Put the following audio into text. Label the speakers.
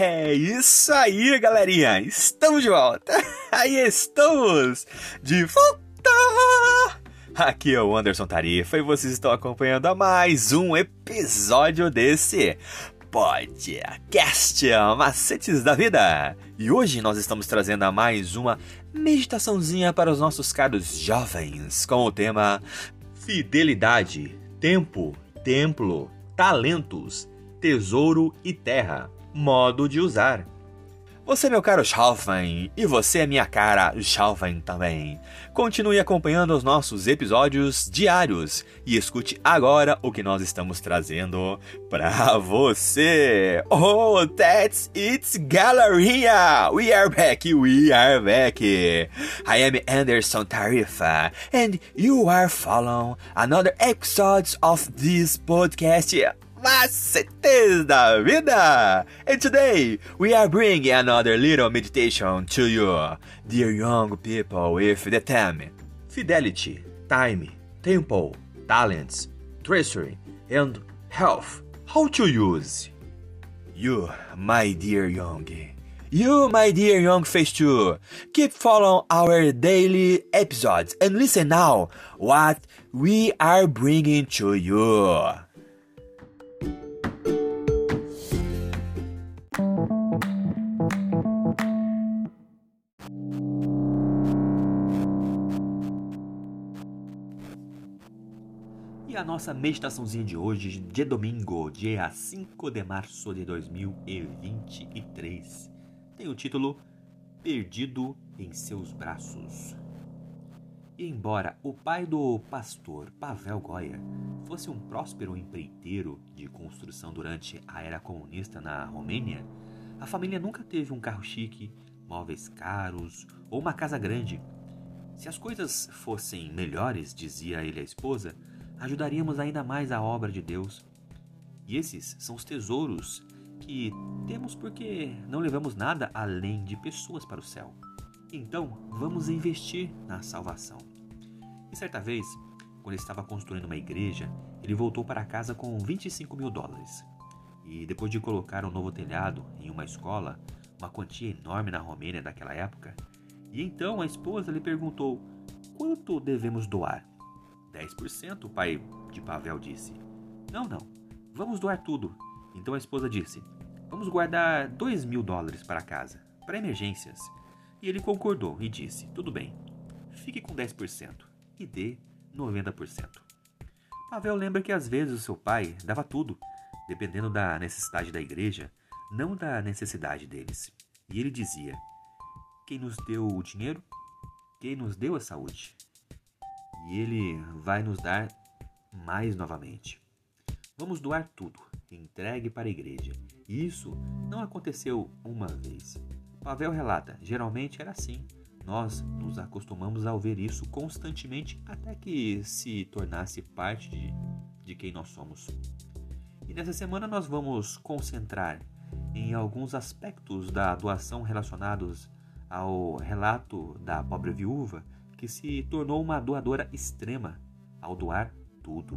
Speaker 1: É isso aí, galerinha! Estamos de volta! Aí estamos! De volta! Aqui é o Anderson Tarifa e vocês estão acompanhando a mais um episódio desse podcast Macetes da Vida. E hoje nós estamos trazendo a mais uma meditaçãozinha para os nossos caros jovens com o tema Fidelidade, Tempo, Templo, Talentos, Tesouro e Terra. Modo de usar. Você, meu caro jovem, e você, minha cara jovem também. Continue acompanhando os nossos episódios diários e escute agora o que nós estamos trazendo para você. Oh, that's it, galerinha! We are back, we are back. I am Anderson Tarifa, and you are following another episode of this podcast macetes da vida! And today we are bringing another little meditation to you, dear young people, with the theme Fidelity, Time, Tempo, Talents, Treasury, and Health. How to use? You, my dear young. You, my dear young face too, keep following our daily episodes and listen now what we are bringing to you. A nossa meditaçãozinha de hoje, de domingo, dia 5 de março de 2023, tem o título Perdido em seus braços. E embora o pai do pastor Pavel Goya fosse um próspero empreiteiro de construção durante a era comunista na Romênia, a família nunca teve um carro chique, móveis caros ou uma casa grande. Se as coisas fossem melhores, dizia ele à esposa, ajudaríamos ainda mais a obra de Deus. E esses são os tesouros que temos porque não levamos nada além de pessoas para o céu. Então, vamos investir na salvação. E certa vez, quando estava construindo uma igreja, ele voltou para casa com 25 mil dólares. E depois de colocar um novo telhado em uma escola, uma quantia enorme na Romênia daquela época, e então a esposa lhe perguntou: quanto devemos doar? 10%, o pai de Pavel disse. Não, não, vamos doar tudo. Então a esposa disse: Vamos guardar 2 mil dólares para casa, para emergências. E ele concordou e disse: Tudo bem, fique com 10% e dê 90%. Pavel lembra que às vezes o seu pai dava tudo, dependendo da necessidade da igreja, não da necessidade deles. E ele dizia: Quem nos deu o dinheiro? Quem nos deu a saúde? E Ele vai nos dar mais novamente. Vamos doar tudo, entregue para a igreja. E isso não aconteceu uma vez. Pavel relata: geralmente era assim. Nós nos acostumamos a ouvir isso constantemente até que se tornasse parte de, de quem nós somos. E nessa semana nós vamos concentrar em alguns aspectos da doação relacionados ao relato da pobre viúva que se tornou uma doadora extrema ao doar tudo.